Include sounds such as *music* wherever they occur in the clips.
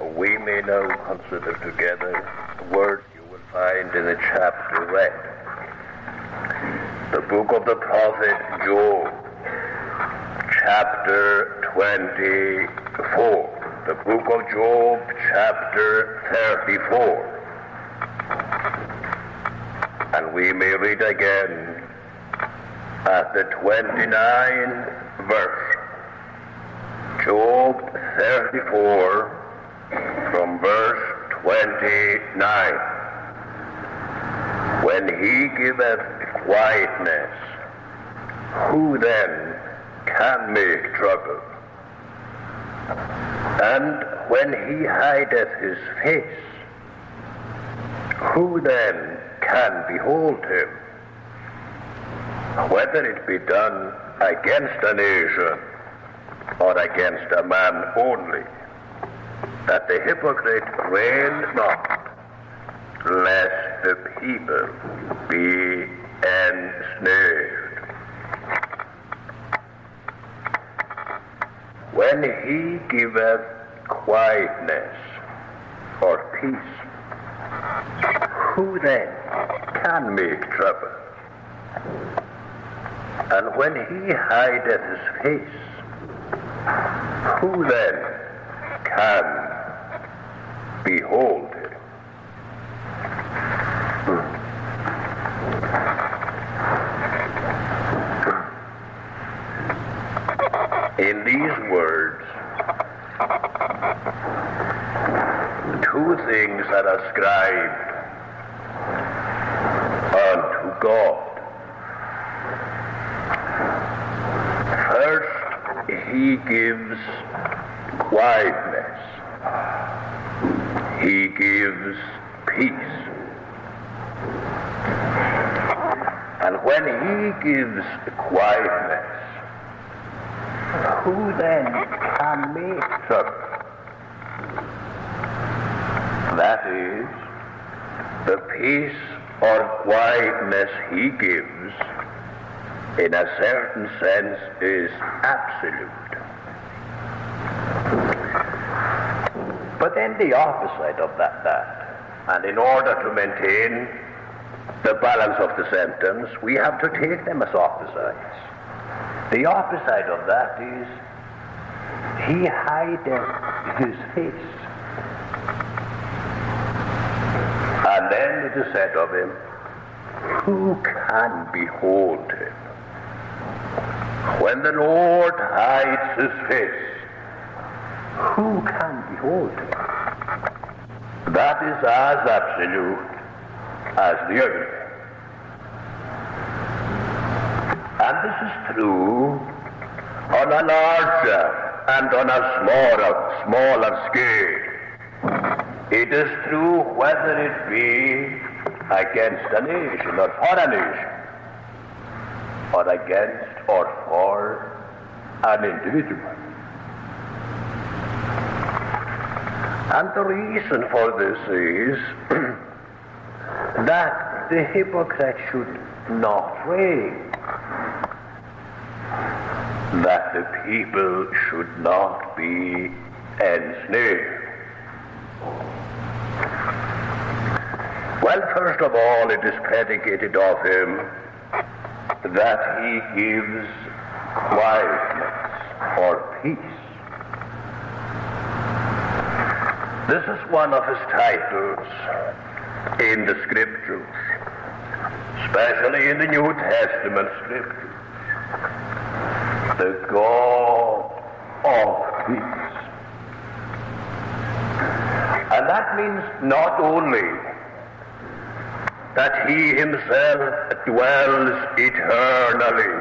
we may now consider together the words you will find in the chapter read. The book of the prophet Job, chapter 24. The book of Job, chapter 34. And we may read again at the 29th verse. Job 34 from verse 29. When he giveth quietness, who then can make trouble? And when he hideth his face, who then can behold him? Whether it be done against a nation or against a man only, that the hypocrite reign not, lest the people be ensnared. When he giveth quietness or peace, who then can make trouble? And when he hideth his face, who then can behold him? In these words, two things are ascribed unto God. First, he gives quietness. He gives peace. And when he gives quietness, who then can make trouble? That is, the peace or quietness he gives, in a certain sense, is absolute. But then the opposite of that, that. And in order to maintain the balance of the sentence, we have to take them as opposites. The opposite of that is he hideth his face. And then it is said of him, who can behold him? When the Lord hides his face, who can behold him? That is as absolute as the other. And this is true on a larger and on a smaller, smaller scale. It is true whether it be against a nation or for a nation, or against or for an individual. And the reason for this is *clears throat* that the hypocrite should not reign, that the people should not be ensnared. Well, first of all, it is predicated of him that he gives quietness or peace. This is one of his titles in the scriptures, especially in the New Testament scriptures. The God of peace. And that means not only that he himself dwells eternally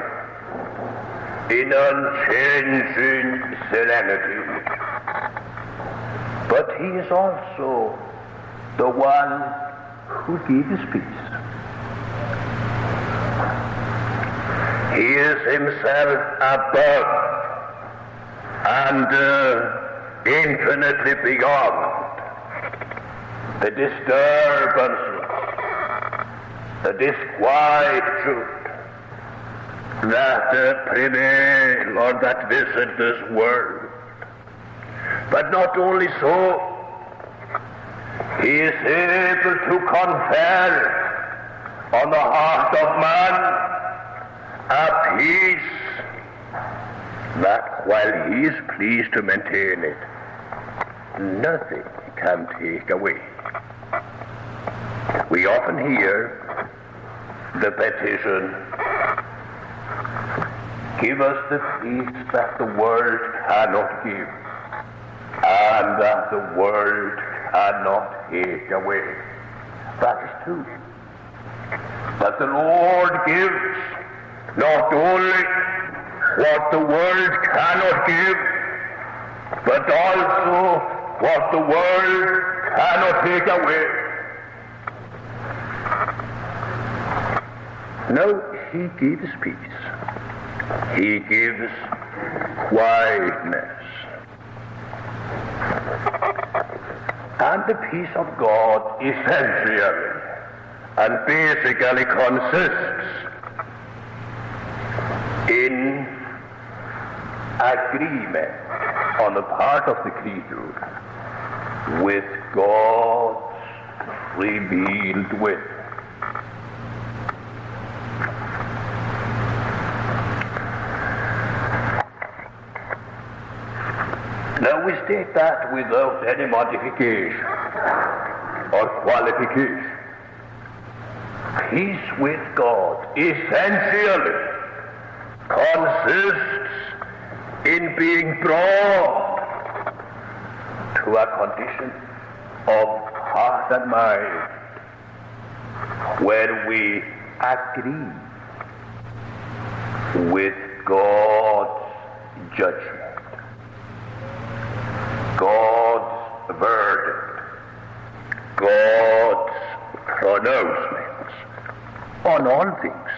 in unchanging serenity, but he is also the one who his peace. He is himself above and uh, infinitely beyond the disturbances, the disquietude that uh, prevail or that visit this world. But not only so, is able to confer on the heart of man a peace that while he is pleased to maintain it, nothing can take away. We often hear the petition, give us the peace that the world cannot give, and that the world cannot take away. That is true. But the Lord gives not only what the world cannot give, but also what the world cannot take away. No, he gives peace. He gives quietness. And the peace of God essentially and basically consists in agreement on the part of the creature with God's revealed will. Now we state that without any modification or qualification. Peace with God essentially consists in being brought to a condition of heart and mind where we agree with God's judgment, God's verdict, God's pronouncements on all things.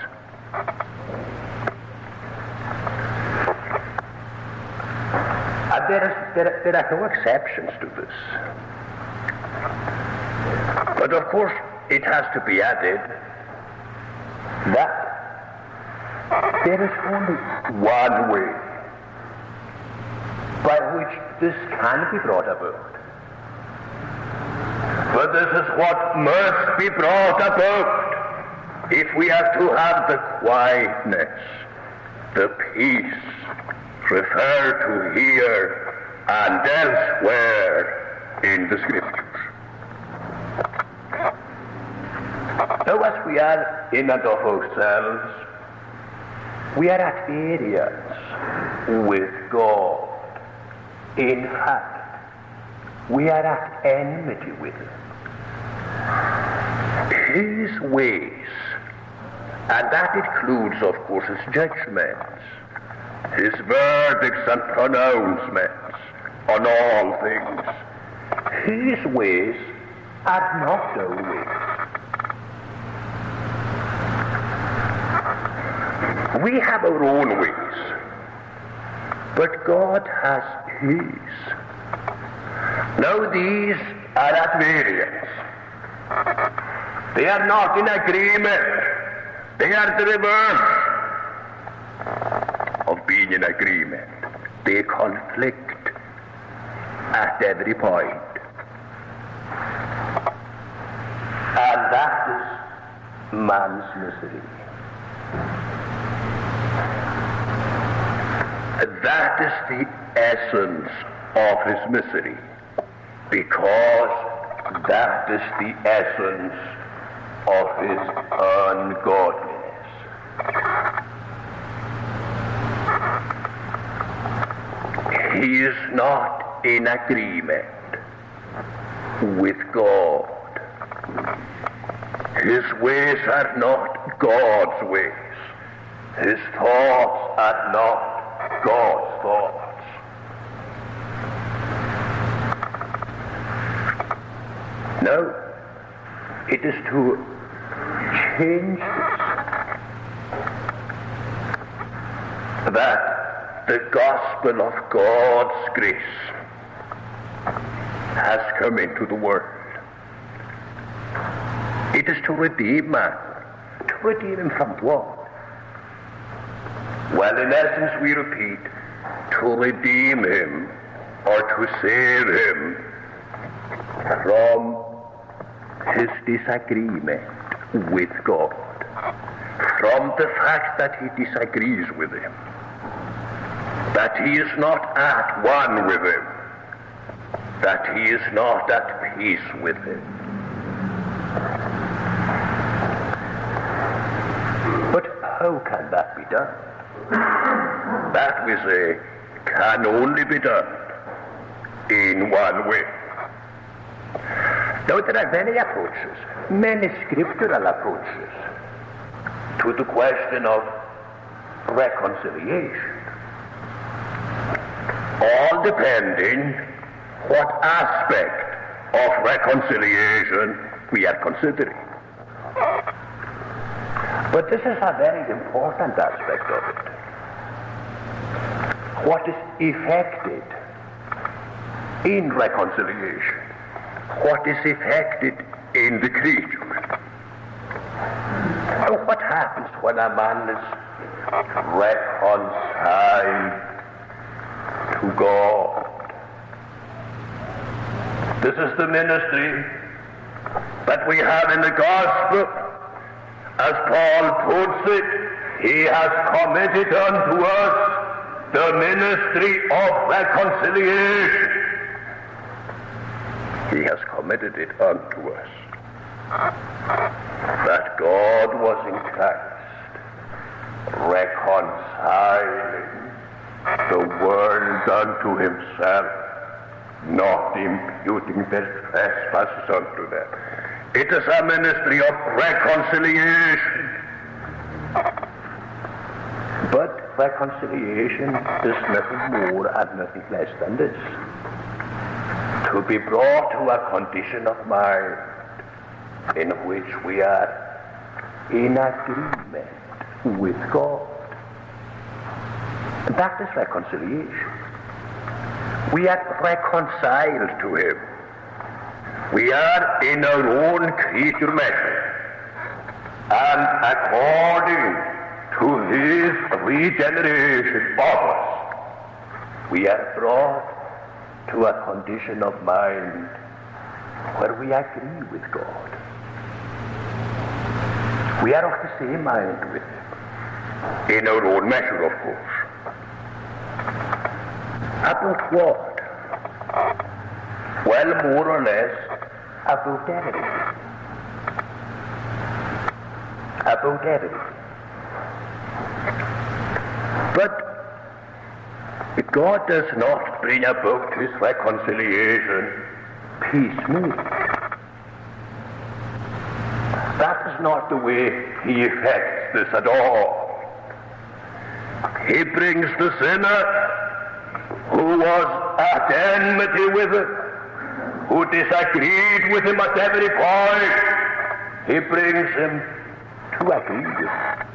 And there, is, there, there are no exceptions to this. But of course, it has to be added that there is only one way by which this can be brought about. But this is what must be brought about if we are to have the quietness, the peace referred to here and elsewhere in the Scriptures. Now, as we are in and of ourselves, we are at variance with God. In fact, we are at enmity with Him. His ways, and that includes, of course, His judgments, His verdicts and pronouncements on all things. His ways are not our ways. We have our own ways, but God has His. Now these are at variance. They are not in agreement. They are the reverse of being in agreement. They conflict at every point. And that is man's misery. That is the essence of his misery, because that is the essence of his ungodliness. He is not in agreement with God. His ways are not God's ways. His thoughts are not God's thoughts. No, it is to change that the gospel of God's grace has come into the world. It is to redeem man. To redeem him from what? Well, in essence, we repeat, to redeem him or to save him from his disagreement with God from the fact that he disagrees with him, that he is not at one with him, that he is not at peace with him. But how can that be done? That, we say, can only be done in one way. There are many approaches, many scriptural approaches to the question of reconciliation. All depending what aspect of reconciliation we are considering. But this is a very important aspect of it. What is effected in reconciliation? What is effected in the creature? What happens when a man is reconciled to God? This is the ministry that we have in the gospel. As Paul puts it, he has committed unto us the ministry of reconciliation. He has committed it unto us. That God was in Christ reconciling the world unto himself, not imputing their trespasses unto them. It is a ministry of reconciliation. But reconciliation is nothing more and nothing less than this. To be brought to a condition of mind in which we are in agreement with God. And that is reconciliation. We are reconciled to Him. We are in our own creature measure. And according to His regeneration of us, we are brought to a condition of mind where we agree with God. We are of the same mind with Him. In our own measure, of course. About what? Well, more or less about everything. About everything. But God does not bring about His reconciliation piecemeal. That is not the way He effects this at all. He brings the sinner who was at enmity with him, who disagreed with him at every point, he brings him to agree with him.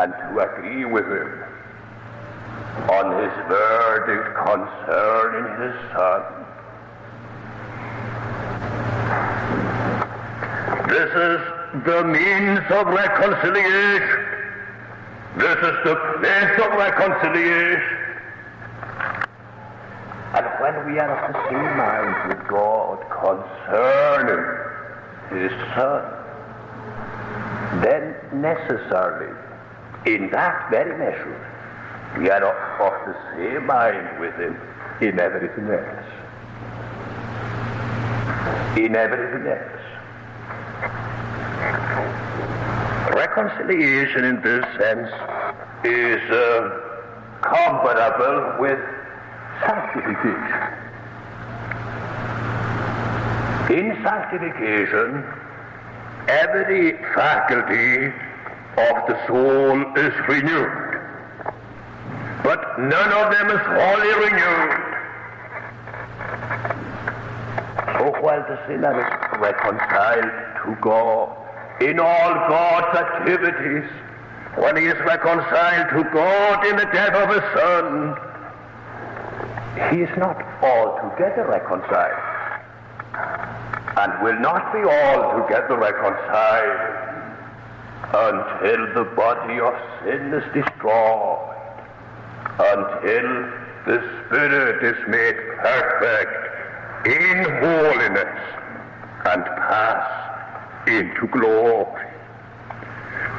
And to agree with him on his verdict concerning his son. This is the means of reconciliation. This is the place of reconciliation. And when we are of the same mind with God concerning His Son, then necessarily, in that very measure, we are of, the same mind with Him in everything else. In everything else. Reconciliation in this sense is uh, comparable with sanctification. In sanctification, every faculty of the soul is renewed, but none of them is wholly renewed. So while the sinner is reconciled to God, in all God's activities, when he is reconciled to God in the death of his Son, he is not altogether reconciled and will not be altogether reconciled until the body of sin is destroyed, until the Spirit is made perfect in holiness and pass into glory.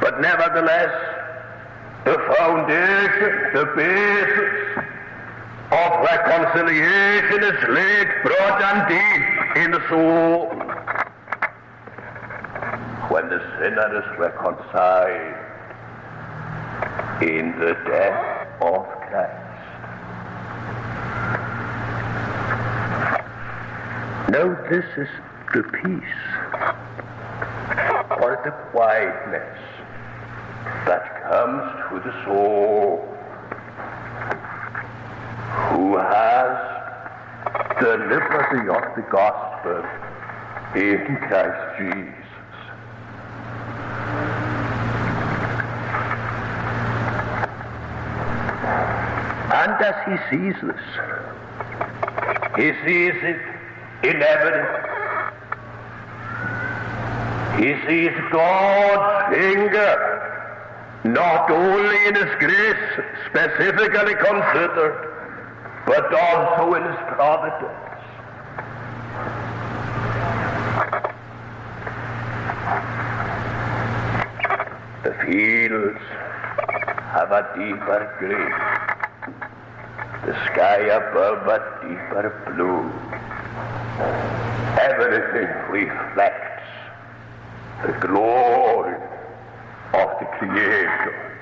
But nevertheless, the foundation, the basis of reconciliation is laid broad and deep in the soul. When the sinner is reconciled in the death of Now this is the peace or the quietness that comes to the soul who has the liberty of the gospel in Christ Jesus. And as he sees this, he sees it in everything. He sees God's finger, not only in His grace specifically considered, but also in His providence. The fields have a deeper green, the sky above a deeper blue. Everything reflects the glory of the Creator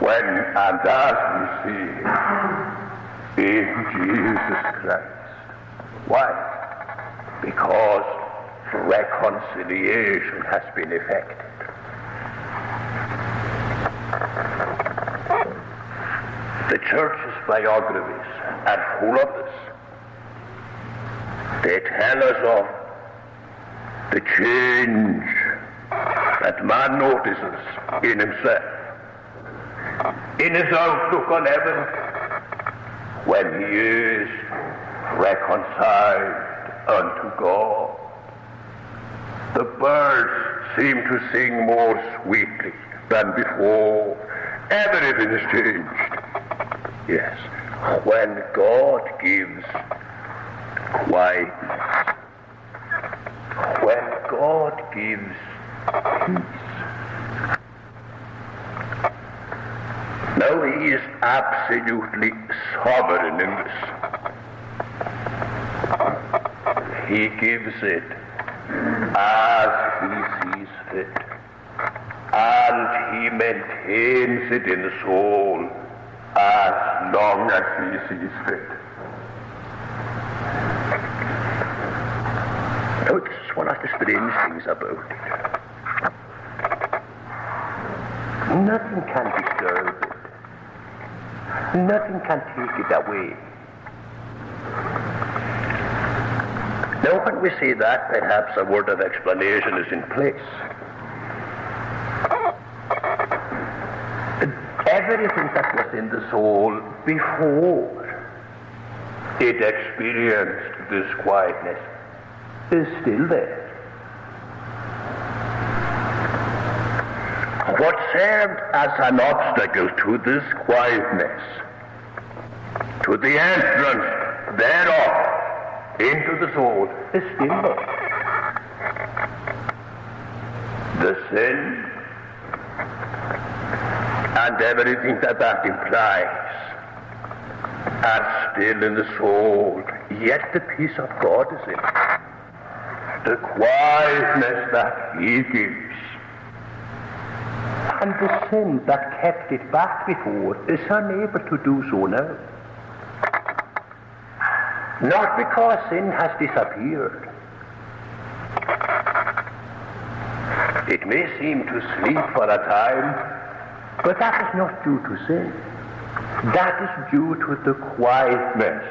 when and as we see in Jesus Christ. Why? Because reconciliation has been effected. The church's biographies are full of this. They tell us of the change that man notices in himself, in his outlook on heaven, when he is reconciled unto God. The birds seem to sing more sweetly than before. Everything is changed. Yes, when God gives why? when God gives peace. No, He is absolutely sovereign in this. He gives it as He sees fit, and He maintains it in soul as long as He sees fit. Now, it's one of the strange things about it. Nothing can disturb it. Nothing can take it away. Now, when we say that, perhaps a word of explanation is in place. Everything that was in the soul before it experienced this quietness is still there. What served as an obstacle to this quietness, to the entrance thereof into the soul, is still there. The sin and everything that that implies are still in the soul, yet the peace of God is in it. The quietness that He gives and the sin that kept it back before is unable to do so now. Not because sin has disappeared. It may seem to sleep for a time, but that is not due to sin. That is due to the quietness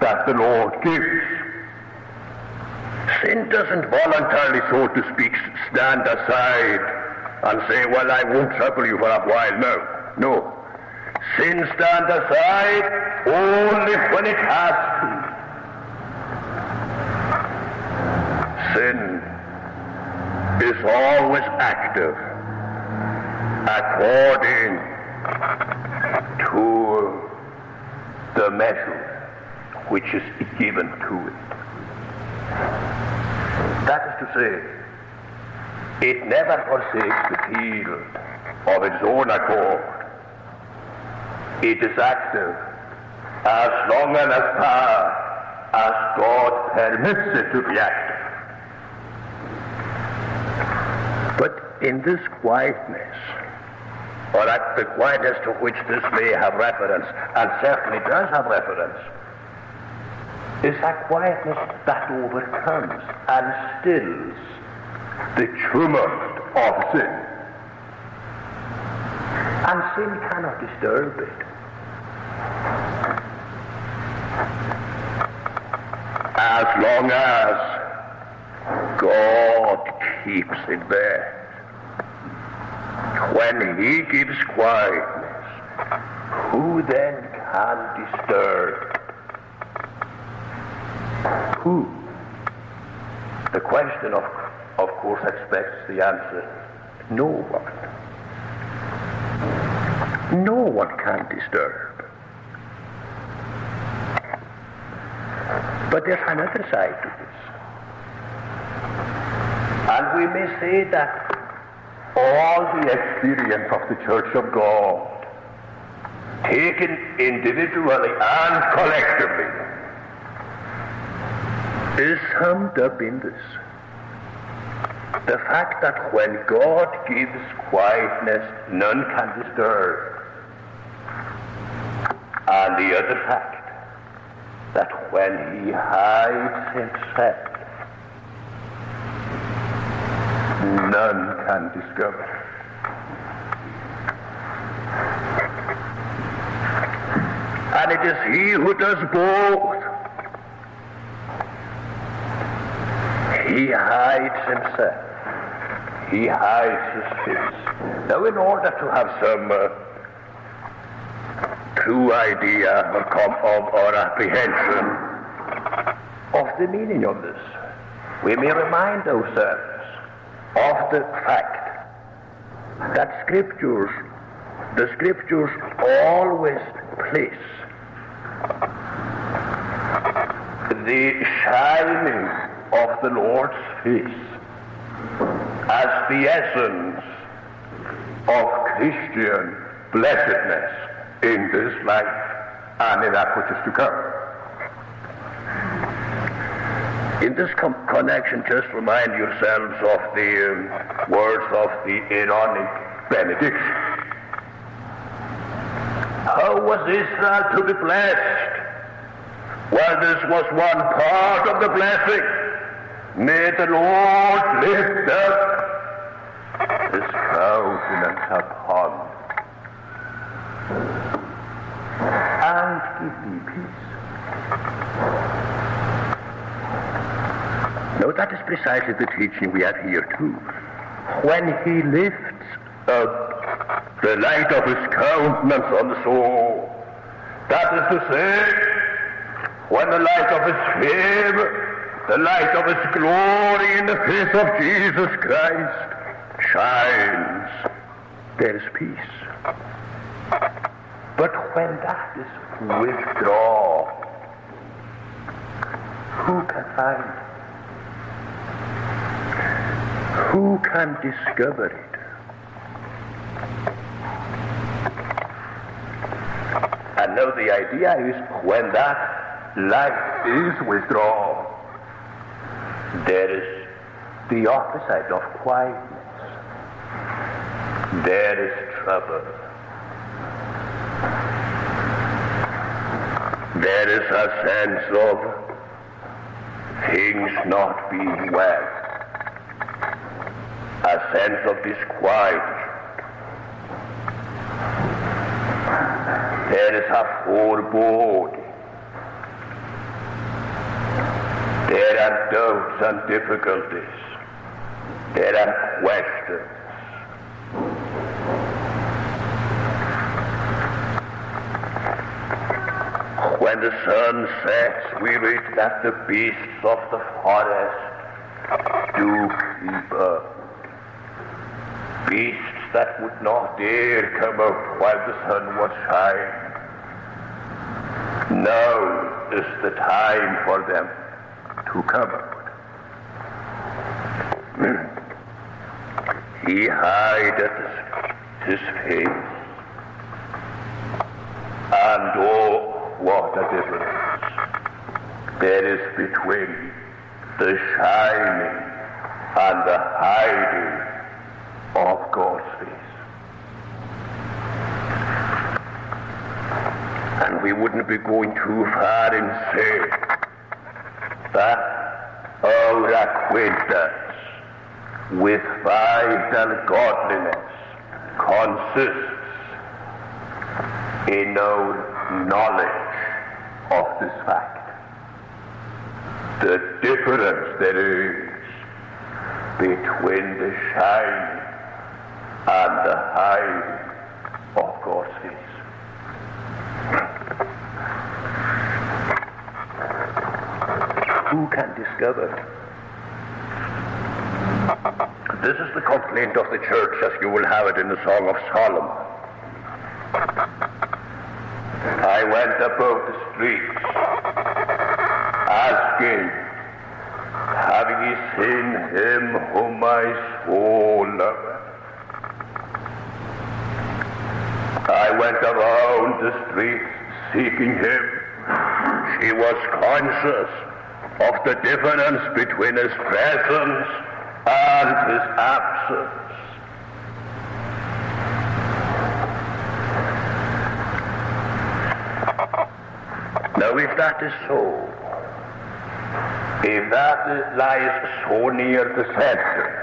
that the Lord gives. Sin doesn't voluntarily, so to speak, stand aside and say, well, I won't trouble you for a while. No, no. Sin stands aside only when it has to. Sin is always active according to the measure which is given to it. That is to say, it never forsakes the field of its own accord. It is active as long and as far as God permits it to be active. But in this quietness, or at the quietness to which this may have reference, and certainly does have reference, is that quietness that overcomes and stills the tumult of sin. And sin cannot disturb it. As long as God keeps it there. When he gives quietness, who then can disturb? Who? The question, of, of course, expects the answer no one. No one can disturb. But there's another side to this. And we may say that all the experience of the Church of God, taken individually and collectively, is summed up in this. The fact that when God gives quietness, none can disturb. And the other fact, that when he hides himself, none can discover. And it is he who does both. He hides himself. He hides his face. Now, in order to have some uh, true idea or, com- of, or apprehension of the meaning of this, we may remind ourselves of the fact that scriptures, the scriptures always place the shining of the Lord's face as the essence of Christian blessedness in this life and in that which is to come. In this connection, just remind yourselves of the um, words of the Aaronic benediction. How was Israel to be blessed? Well, this was one part of the blessing. May the Lord lift up his countenance upon and give me peace. No, that is precisely the teaching we have here too. When he lifts up the light of his countenance on the soul, that is to say, when the light of his favor, the light of his glory in the face of Jesus Christ shines, there is peace. But when that is withdrawn, who can find who can discover it? And now the idea is when that light is withdrawn, there is the opposite of quietness. There is trouble. There is a sense of things not being well a sense of disquiet. There is a foreboding. There are doubts and difficulties. There are questions. When the sun sets, we read that the beasts of the forest do keep up beasts that would not dare come out while the sun was shining. Now is the time for them to cover. *clears throat* He hideth his face. And oh, what a difference there is between the shining and the hiding of God's face. And we wouldn't be going too far in saying that our acquaintance with vital godliness consists in our knowledge of this fact. The difference there is between the shining and the hiding of God's. Who can discover? This is the complaint of the church as you will have it in the Song of Solomon. I went about the streets asking, Have ye seen him whom my soul loveth? I went around the streets seeking him. She was conscious of the difference between his presence and his absence. Now, if that is so, if that lies so near the center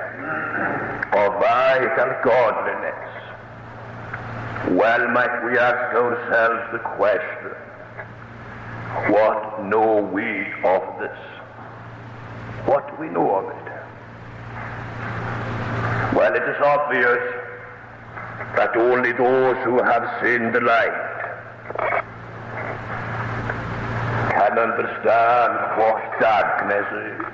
of vital godliness, well might we ask ourselves the question, what know we of this? What do we know of it? Well, it is obvious that only those who have seen the light can understand what darkness is.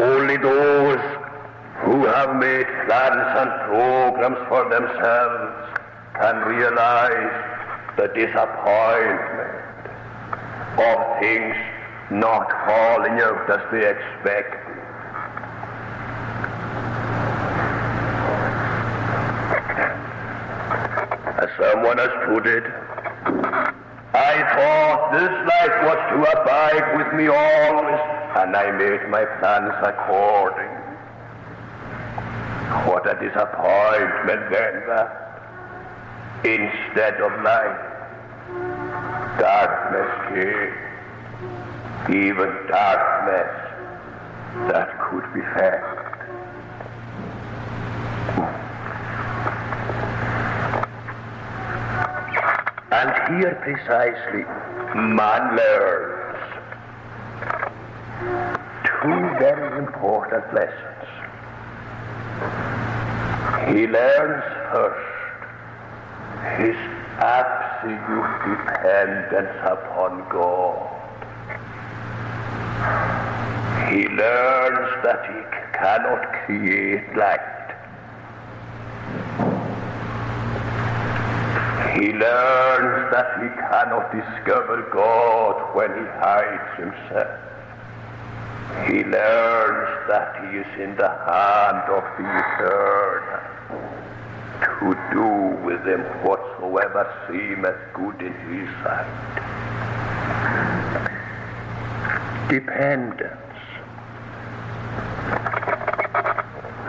Only those who have made plans and programs for themselves can realize the disappointment of things not falling out as they expect. As someone has put it, I thought this life was to abide with me always, and I made my plans according. What a disappointment then that instead of light, darkness came. Even darkness that could be felt. And here precisely man learns two very important lessons. He learns first his absolute dependence upon God. He learns that he cannot create light. He learns that he cannot discover God when he hides himself. He learns that he is in the hand of the eternal with him whatsoever seemeth good in his sight. Dependence.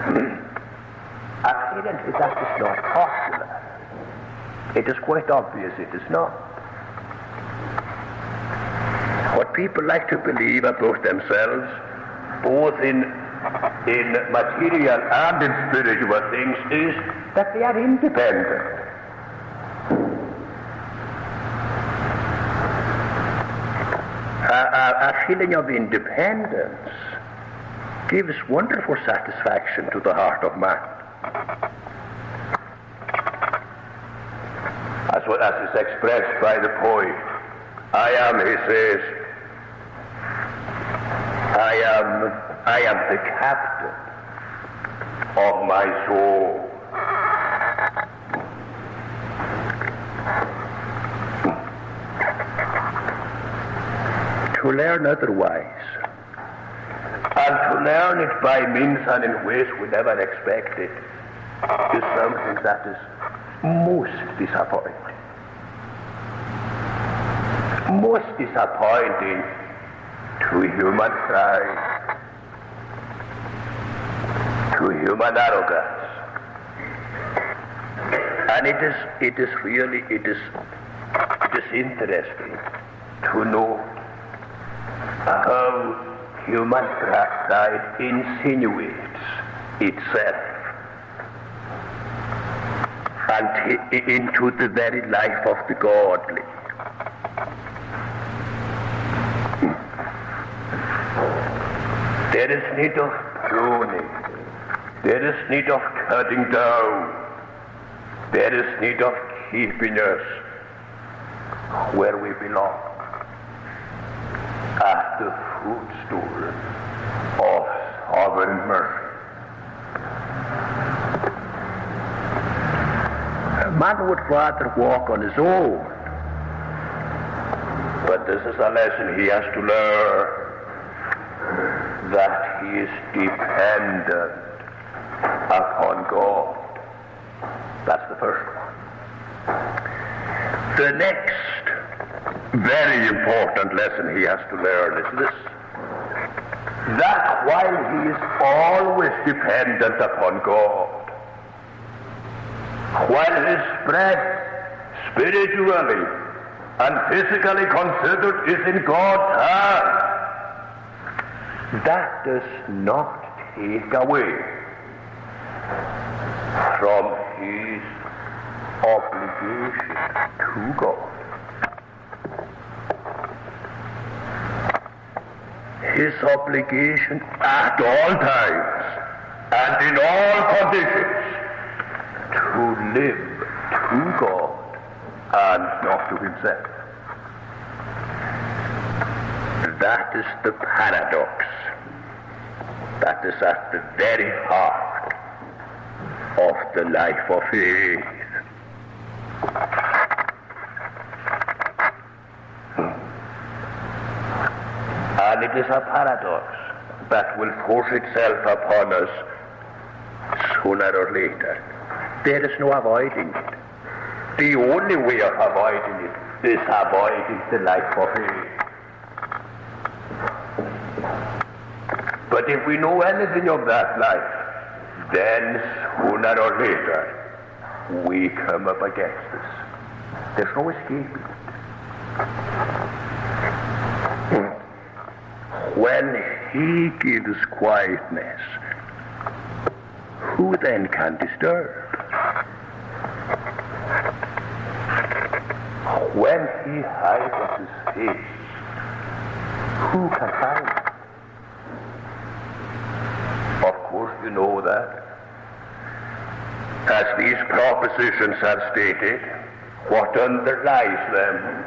Hmm. Apparently that is not popular. It is quite obvious it is not. What people like to believe about themselves, both in *laughs* in material and in spiritual things, is that they are independent. A, a, feeling of independence gives wonderful satisfaction to the heart of man. As, well as is expressed by the poet, I am, he says, I am, I am the captain of my soul. To learn otherwise, and to learn it by means and in ways we never expected, is something that is most disappointing. Most disappointing to human pride to human arrogance. And it is, it is really, it is, it is interesting to know how human pride insinuates itself and into the very life of the godly. There is need of pruning. There is need of cutting down. There is need of keeping us where we belong. At the footstool of sovereign mercy. A man would rather walk on his own. But this is a lesson he has to learn that he is dependent upon God. That's the first one. The next very important lesson he has to learn is this. That while he is always dependent upon God, while his breath spiritually and physically considered is in God's hand, that does not take away from his obligation to God. His obligation at all times and in all conditions to live to God and not to himself. That is the paradox that is at the very heart of the life of faith. Hmm. And it is a paradox that will force itself upon us sooner or later. There is no avoiding it. The only way of avoiding it is avoiding the life of faith. But if we know anything of that life, then sooner or later we come up against this. There's no escaping it. When he gives quietness, who then can disturb? When he hides his face, who can hide? Of course, you know that. As these propositions have stated, what underlies them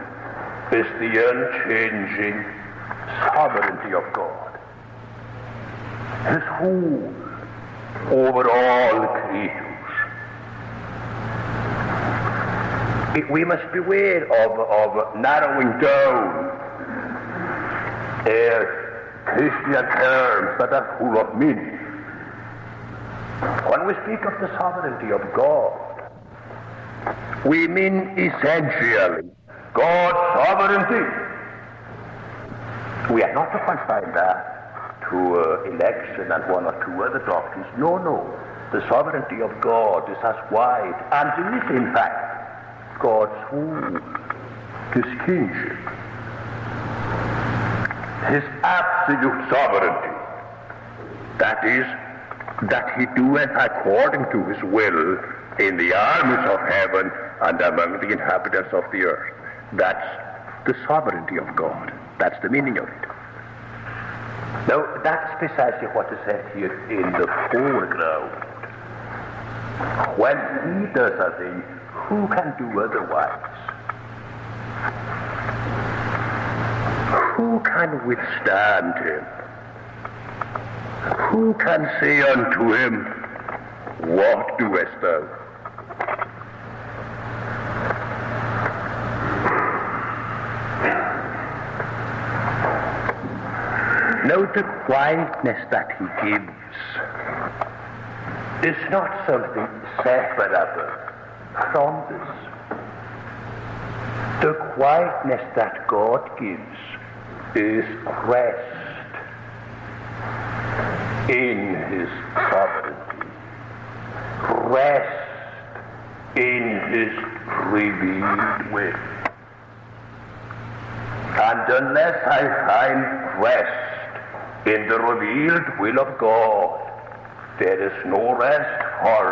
is the unchanging sovereignty of God. His rule over all creatures. We must beware of, of narrowing down uh, Christian terms that are full of meaning. When we speak of the sovereignty of God, we mean essentially God's sovereignty. We are not to confine that to uh, election and one or two other doctrines. No, no. The sovereignty of God is as wide and is, in fact, God's rule, His kingship, His absolute sovereignty. That is, that He doeth according to His will in the armies of heaven and among the inhabitants of the earth. That's the sovereignty of God. That's the meaning of it. Now, that's precisely what is said here in the foreground. When he does a thing, who can do otherwise? Who can withstand him? Who can say unto him, What doest thou? Now the quietness that he gives is not something separable from this. The quietness that God gives is rest in his sovereignty, rest in his revealed will. And unless I find rest in the revealed will of God, there is no rest for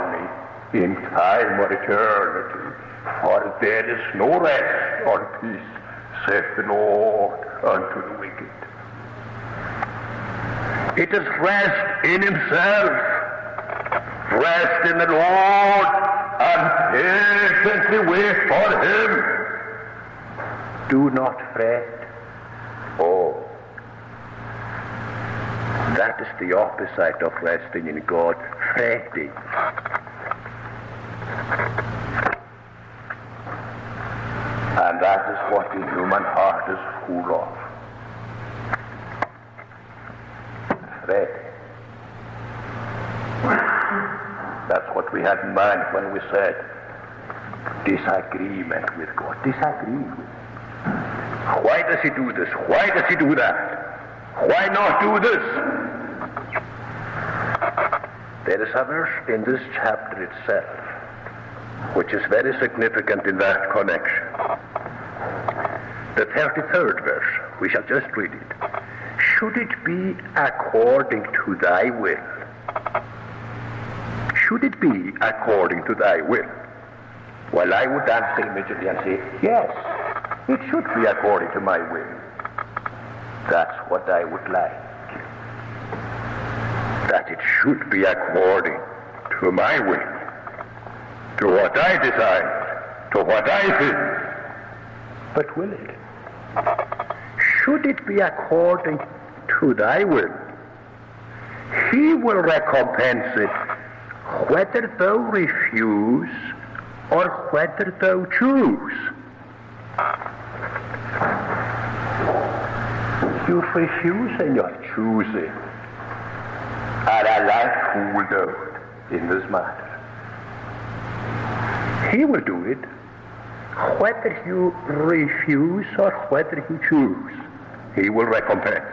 me in time or eternity. For there is no rest or peace, saith the Lord, unto the wicked. It is rest in himself, rest in the Lord, and patiently wait for him. Do not fret. Oh, that is the opposite of resting in God, fretting. And that is what the human heart is full of. Fretting. That's what we had in mind when we said disagreement with God. Disagree with. Why does He do this? Why does He do that? Why not do this? There is a verse in this chapter itself which is very significant in that connection. The 33rd verse, we shall just read it. Should it be according to thy will? Should it be according to thy will? Well, I would answer immediately and say, yes, it should be according to my will. That's what I would like. That it should be according to my will, to what I desire, to what I think. But will it? Should it be according to thy will? He will recompense it whether thou refuse or whether thou choose. You refuse and you're choosing. And I like fooled in this matter. He will do it whether you refuse or whether you choose. He will recompense.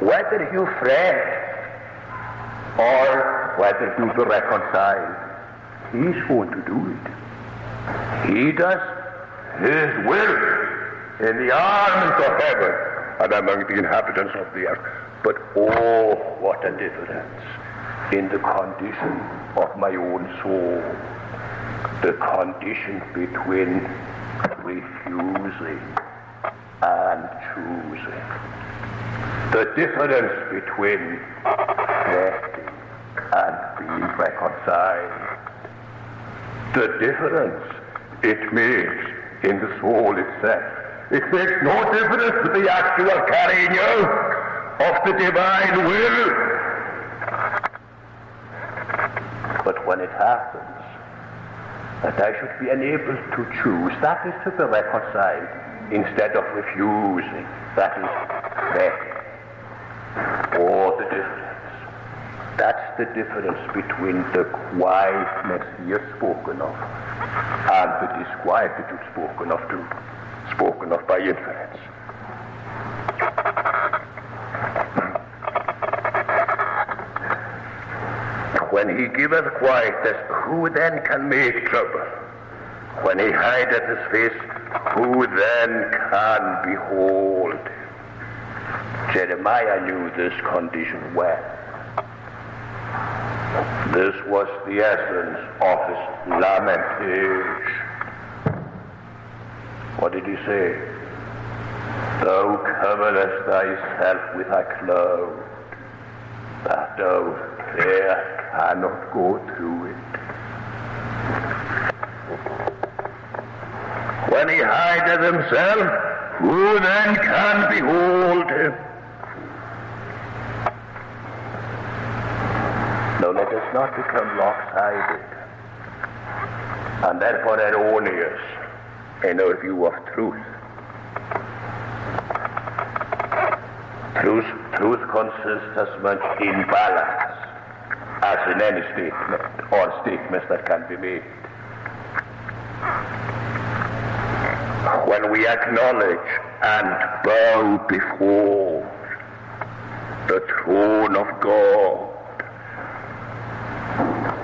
Whether you fret or whether you be reconciled, He's going to do it. He does His will in the arms of heaven and among the inhabitants of the earth. But oh, what a difference in the condition of my own soul. The condition between refusing and choosing. The difference between fretting and being reconciled. The difference it makes in the soul itself. It makes no difference to the actual carrying out of the divine will. But when it happens that I should be enabled to choose, that is to be reconciled instead of refusing. That is fretting. Or the difference. That's the difference between the quietness here spoken of and the disquietude spoken of too, spoken of by inference. When he giveth quietness, who then can make trouble? When he hideth his face, who then can behold? Jeremiah knew this condition well. This was the essence of his lamentation. What did he say? Thou coverest thyself with a cloud, that thou there cannot go through it. He hideth himself, who then can behold him? Now let us not become lopsided and therefore erroneous in our view of truth. Truth, truth consists as much in balance as in any statement or statements that can be made. When we acknowledge and bow before the throne of God,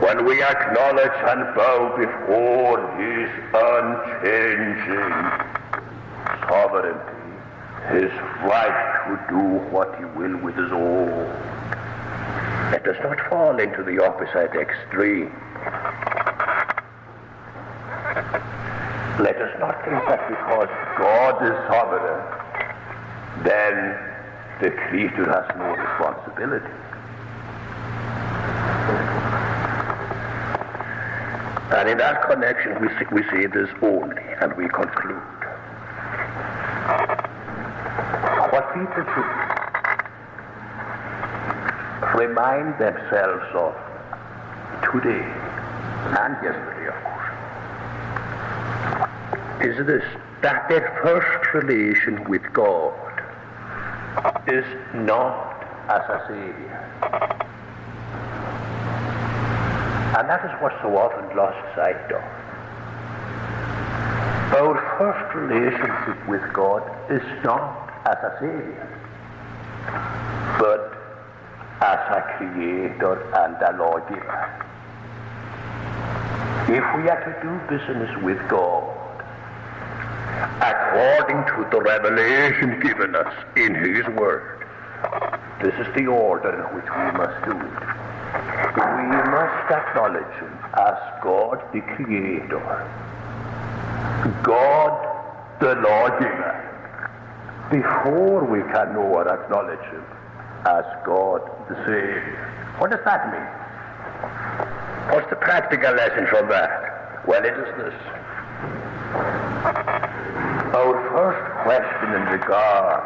when we acknowledge and bow before His unchanging sovereignty, His right to do what He will with us all, let us not fall into the opposite extreme. Let us not think that because God is sovereign, then the creature has no responsibility. And in that connection, we, see, we this only, and we conclude. What people should remind themselves of today and yesterday, is this that their first relation with God is not as a Savior and that is what's so often lost sight of. Our first relationship with God is not as a Savior, but as a Creator and a Lawgiver. If we are to do business with God, according to the revelation given us in His Word, this is the order in which we must do it we must acknowledge him as God the Creator, God the Lawgiver, before we can know or acknowledge him as God the Savior. What does that mean? What's the practical lesson from that? Well, it is this. Our first question in regard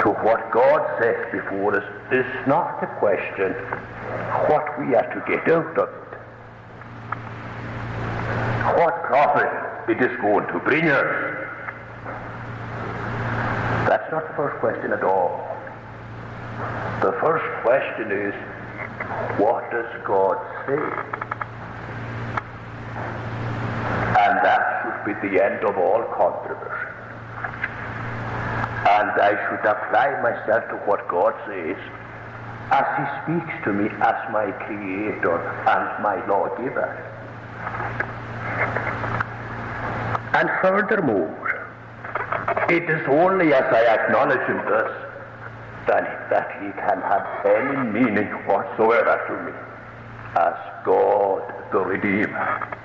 to what God sets before us is not a question what we are to get out of it. What profit it is going to bring us. That's not the first question at all. The first question is, what does God say? And that should be the end of all controversy and I should apply myself to what God says as He speaks to me as my Creator and my Lawgiver. And furthermore, it is only as I acknowledge Him thus that, that He can have any meaning whatsoever to me as God the Redeemer.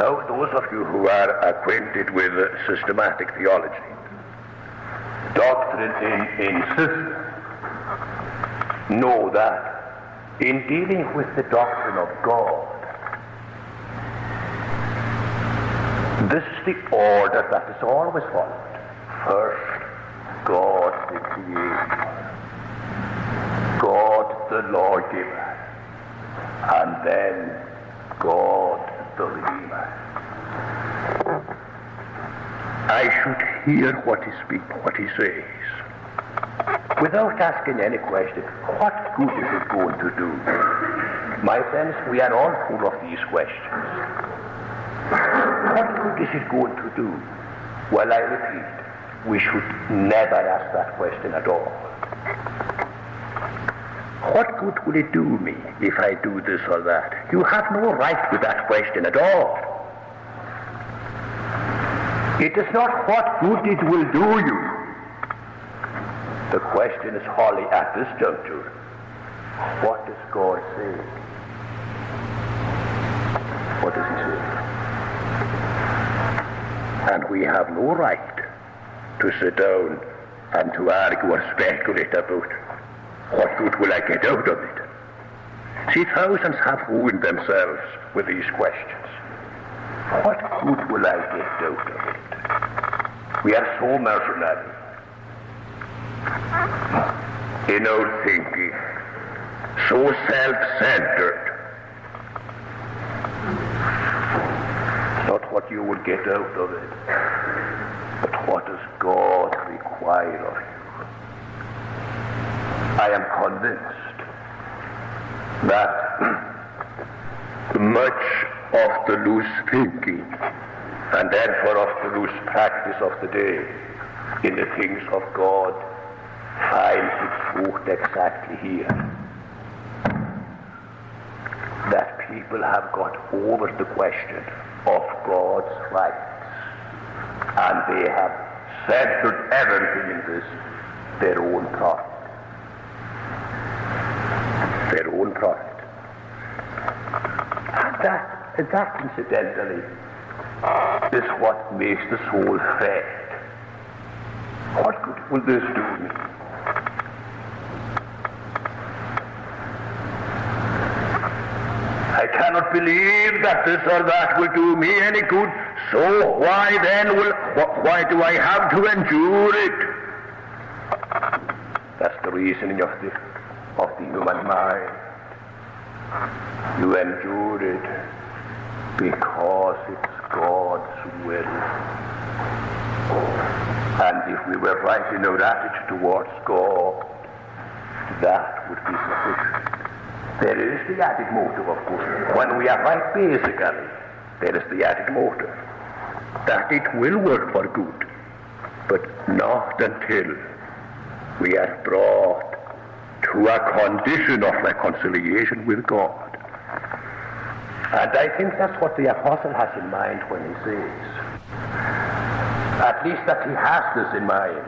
Now, those of you who are acquainted with systematic theology, doctrine in, in system, know that in dealing with the doctrine of God, this is the order that is always followed. First, God the Creator, God the Lawgiver, and then God I should hear what he speaks, what he says, without asking any question. What good is it going to do? My friends, we are all full of these questions. What good is it going to do? Well, I repeat, we should never ask that question at all. What good will it do me if I do this or that? You have no right to that question at all. It is not what good it will do you. The question is wholly at this juncture, what does God say? What does he say? And we have no right to sit down and to argue or speculate about what good will I get out of it? See, thousands have ruined themselves with these questions. What good will I get out of it? We are so mercenary in our thinking, so self-centered. Not what you will get out of it, but what does God require of you. I am convinced that much of the loose thinking and therefore of the loose practice of the day in the things of God finds its root exactly here. That people have got over the question of God's rights and they have centered everything in this their own profit. Their own profit. And that, that incidentally is what makes the soul fed. What good will this do me? I cannot believe that this or that will do me any good. So why then will why do I have to endure it? That's the reasoning of the of the human mind. You endure it because it's God's will. And if we were right in our attitude towards God, that would be sufficient. There is the added motive, of course. When we are right basically, there is the added motive that it will work for good, but not until we are brought to a condition of reconciliation with God. And I think that's what the apostle has in mind when he says, at least that he has this in mind,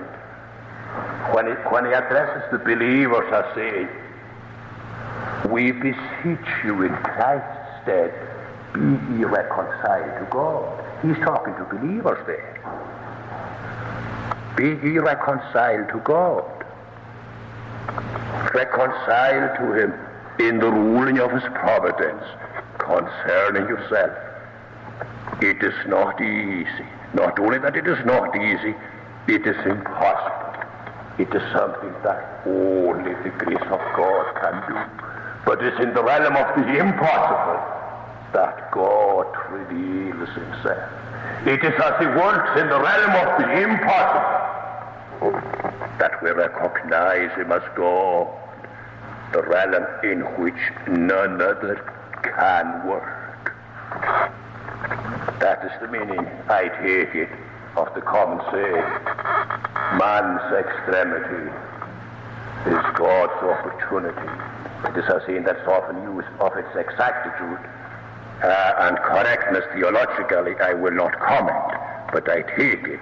when he, when he addresses the believers as saying, we beseech you in Christ's stead, be ye reconciled to God. He's talking to believers there. Be ye reconciled to God. Reconciled to him in the ruling of his providence concerning yourself. It is not easy. Not only that it is not easy, it is impossible. It is something that only the grace of God can do. But it's in the realm of the impossible that God reveals himself. It is as he works in the realm of the impossible that we recognize him as God, the realm in which none other can work. That is the meaning, I take it, of the common saying, man's extremity is God's opportunity. It is a saying that's often used of its exactitude uh, and correctness theologically, I will not comment, but I take it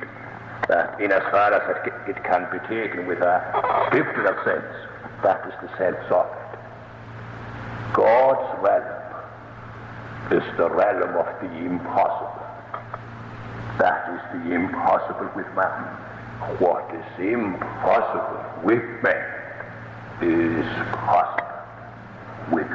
that in as far as it, it can be taken with a scriptural sense, that is the sense of it. God's realm is the realm of the impossible. That is the impossible with man. What is impossible with man is possible with